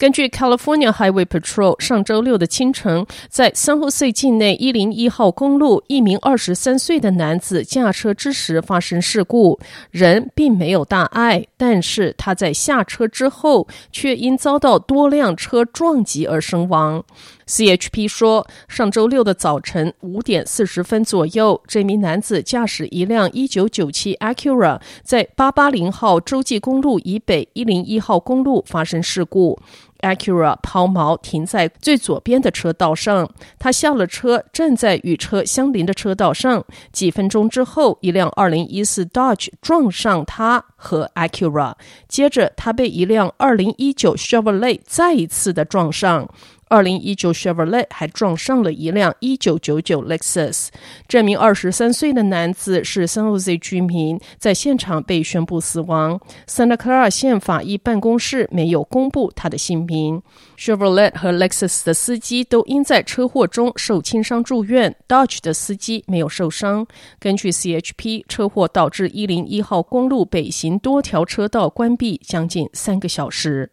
根据 California Highway Patrol 上周六的清晨，在 San Jose 境内一零一号公路，一名二十三岁的男子驾车之时发生事故，人并没有大碍，但是他在下车之后却因遭到多辆车撞击而身亡。CHP 说，上周六的早晨五点四十分左右，这名男子驾驶一辆一九九七 Acura 在八八零号洲际公路以北一零一号公路发生事故。Acura 抛锚停在最左边的车道上，他下了车，站在与车相邻的车道上。几分钟之后，一辆2014 Dodge 撞上他和 Acura，接着他被一辆2019 Chevrolet 再一次的撞上。二零一九 Chevrolet 还撞上了一辆一九九九 Lexus。这名二十三岁的男子是 San Jose 居民，在现场被宣布死亡。Santa Clara 县法医办公室没有公布他的姓名。Chevrolet 和 Lexus 的司机都因在车祸中受轻伤住院，Dodge 的司机没有受伤。根据 CHP，车祸导致一零一号公路北行多条车道关闭将近三个小时。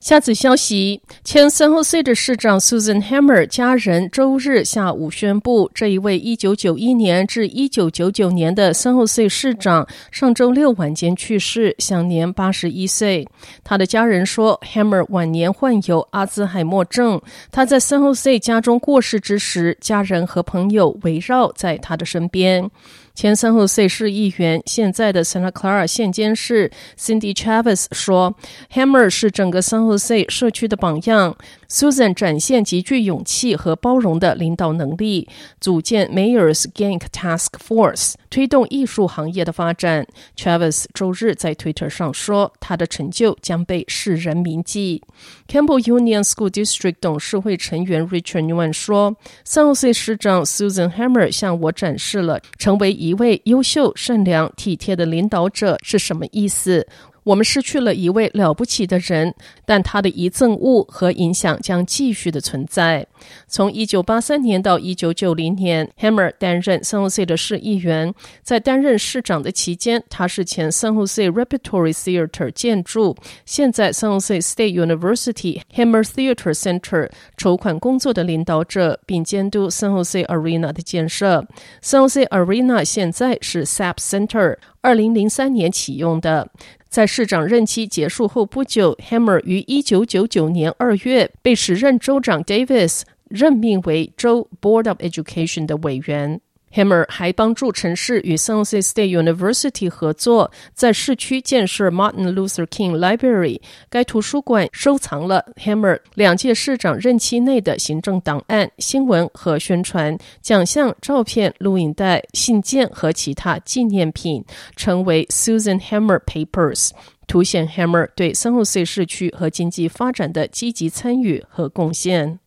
下次消息，前 San Jose 的市长 Susan Hammer 家人周日下午宣布，这一位1991年至1999年的 San Jose 市长上周六晚间去世，享年81岁。他的家人说，Hammer 晚年患有阿兹海默症。他在 San Jose 家中过世之时，家人和朋友围绕在他的身边。前 San Jose 市议员、现在的 Santa Clara 县监事 Cindy Travis 说：“Hammer 是整个 San Jose 社区的榜样。Susan 展现极具勇气和包容的领导能力，组建 Mayor's Gang Task Force，推动艺术行业的发展。Travis 周日在 Twitter 上说：“他的成就将被世人铭记。”Campbell Union School District 董事会成员 Richard Nguyen 说：“San Jose 市长 Susan Hammer 向我展示了成为。”一位优秀、善良、体贴的领导者是什么意思？我们失去了一位了不起的人，但他的遗赠物和影响将继续的存在。从一九八三年到一九九零年，Hammer 担任 San Jose 的市议员。在担任市长的期间，他是前 San Jose Repertory Theater 建筑，现在 San Jose State University Hammer Theater Center 筹款工作的领导者，并监督 San Jose Arena 的建设。San Jose Arena 现在是 SAP Center，二零零三年启用的。在市长任期结束后不久，Hammer 于一九九九年二月被时任州长 Davis 任命为州 Board of Education 的委员。Hammer 还帮助城市与 San Jose State University 合作，在市区建设 Martin Luther King Library。该图书馆收藏了 Hammer 两届市长任期内的行政档案、新闻和宣传奖项、照片、录影带、信件和其他纪念品，成为 Susan Hammer Papers，凸显 Hammer 对 San Jose 市区和经济发展的积极参与和贡献。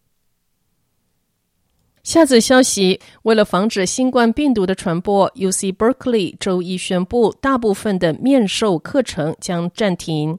下则消息：为了防止新冠病毒的传播，UC Berkeley 周一宣布，大部分的面授课程将暂停。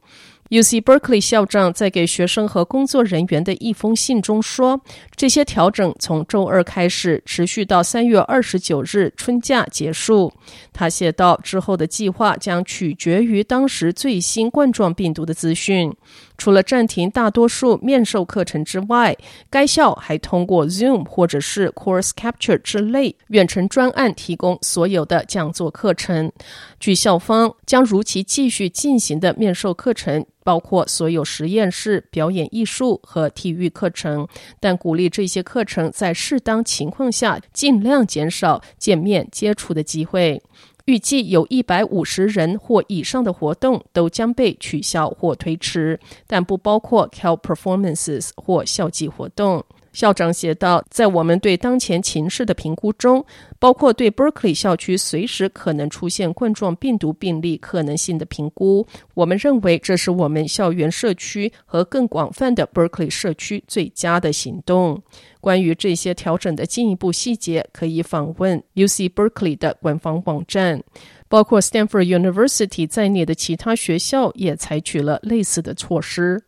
UC Berkeley 校长在给学生和工作人员的一封信中说：“这些调整从周二开始，持续到三月二十九日春假结束。”他写道：“之后的计划将取决于当时最新冠状病毒的资讯。”除了暂停大多数面授课程之外，该校还通过 Zoom 或者是 Course Capture 之类远程专案提供所有的讲座课程。据校方将如期继续进行的面授课程，包括所有实验室、表演艺术和体育课程，但鼓励这些课程在适当情况下尽量减少见面接触的机会。预计有一百五十人或以上的活动都将被取消或推迟，但不包括 Cal Performances 或校际活动。校长写道：“在我们对当前情势的评估中，包括对 Berkeley 校区随时可能出现冠状病毒病例可能性的评估，我们认为这是我们校园社区和更广泛的 Berkeley 社区最佳的行动。关于这些调整的进一步细节，可以访问 UC Berkeley 的官方网站。包括 Stanford University 在内的其他学校也采取了类似的措施。”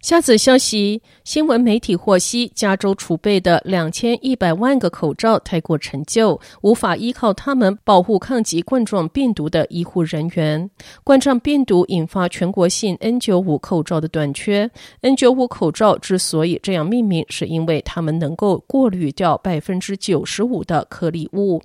下则消息，新闻媒体获悉，加州储备的两千一百万个口罩太过陈旧，无法依靠它们保护抗击冠状病毒的医护人员。冠状病毒引发全国性 N95 口罩的短缺。N95 口罩之所以这样命名，是因为它们能够过滤掉百分之九十五的颗粒物。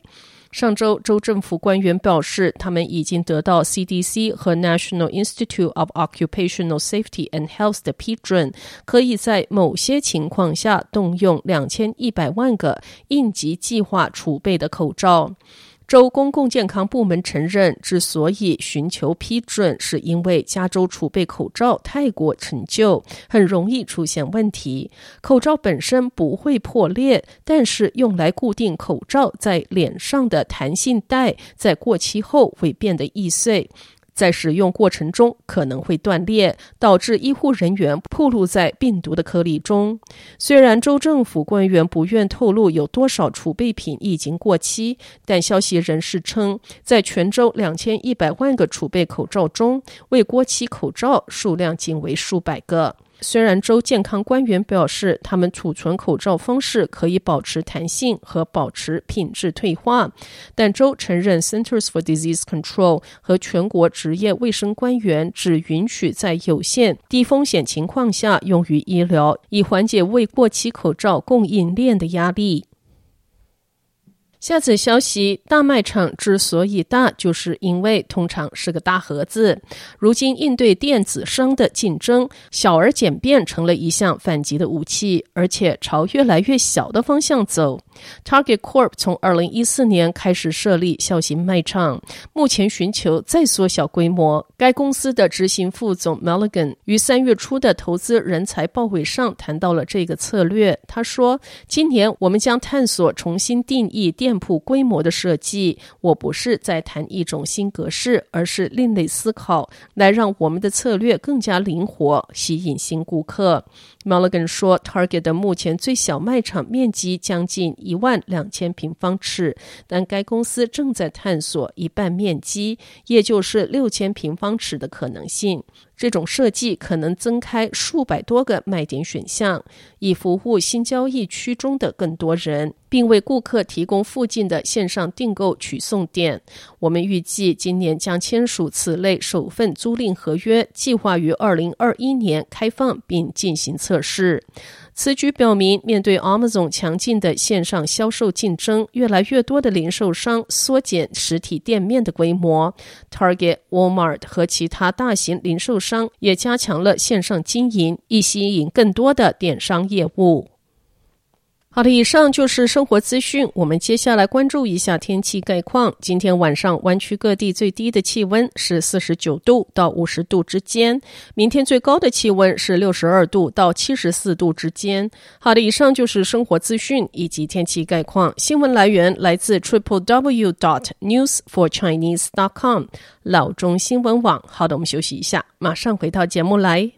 上周，州政府官员表示，他们已经得到 CDC 和 National Institute of Occupational Safety and Health 的批准，可以在某些情况下动用两千一百万个应急计划储备的口罩。州公共健康部门承认，之所以寻求批准，是因为加州储备口罩太过陈旧，很容易出现问题。口罩本身不会破裂，但是用来固定口罩在脸上的弹性带，在过期后会变得易碎。在使用过程中可能会断裂，导致医护人员暴露在病毒的颗粒中。虽然州政府官员不愿透露有多少储备品已经过期，但消息人士称，在全州两千一百万个储备口罩中，未过期口罩数量仅为数百个。虽然州健康官员表示，他们储存口罩方式可以保持弹性和保持品质退化，但州承认 Centers for Disease Control 和全国职业卫生官员只允许在有限低风险情况下用于医疗，以缓解未过期口罩供应链的压力。下则消息，大卖场之所以大，就是因为通常是个大盒子。如今应对电子商的竞争，小而简便成了一项反击的武器，而且朝越来越小的方向走。Target Corp 从二零一四年开始设立小型卖场，目前寻求再缩小规模。该公司的执行副总 Milligan 于三月初的投资人才报会上谈到了这个策略。他说：“今年我们将探索重新定义电。”店铺规模的设计，我不是在谈一种新格式，而是另类思考，来让我们的策略更加灵活，吸引新顾客。Mulligan 说，Target 的目前最小卖场面积将近一万两千平方尺，但该公司正在探索一半面积，也就是六千平方尺的可能性。这种设计可能增开数百多个卖点选项，以服务新交易区中的更多人，并为顾客提供附近的线上订购取送点。我们预计今年将签署此类首份租赁合约，计划于二零二一年开放并进行测试。此举表明，面对 Amazon 强劲的线上销售竞争，越来越多的零售商缩减实体店面的规模。Target、Walmart 和其他大型零售商商也加强了线上经营，以吸引更多的电商业务。好的，以上就是生活资讯。我们接下来关注一下天气概况。今天晚上湾区各地最低的气温是四十九度到五十度之间，明天最高的气温是六十二度到七十四度之间。好的，以上就是生活资讯以及天气概况。新闻来源来自 triple w dot news for chinese dot com 老中新闻网。好的，我们休息一下，马上回到节目来。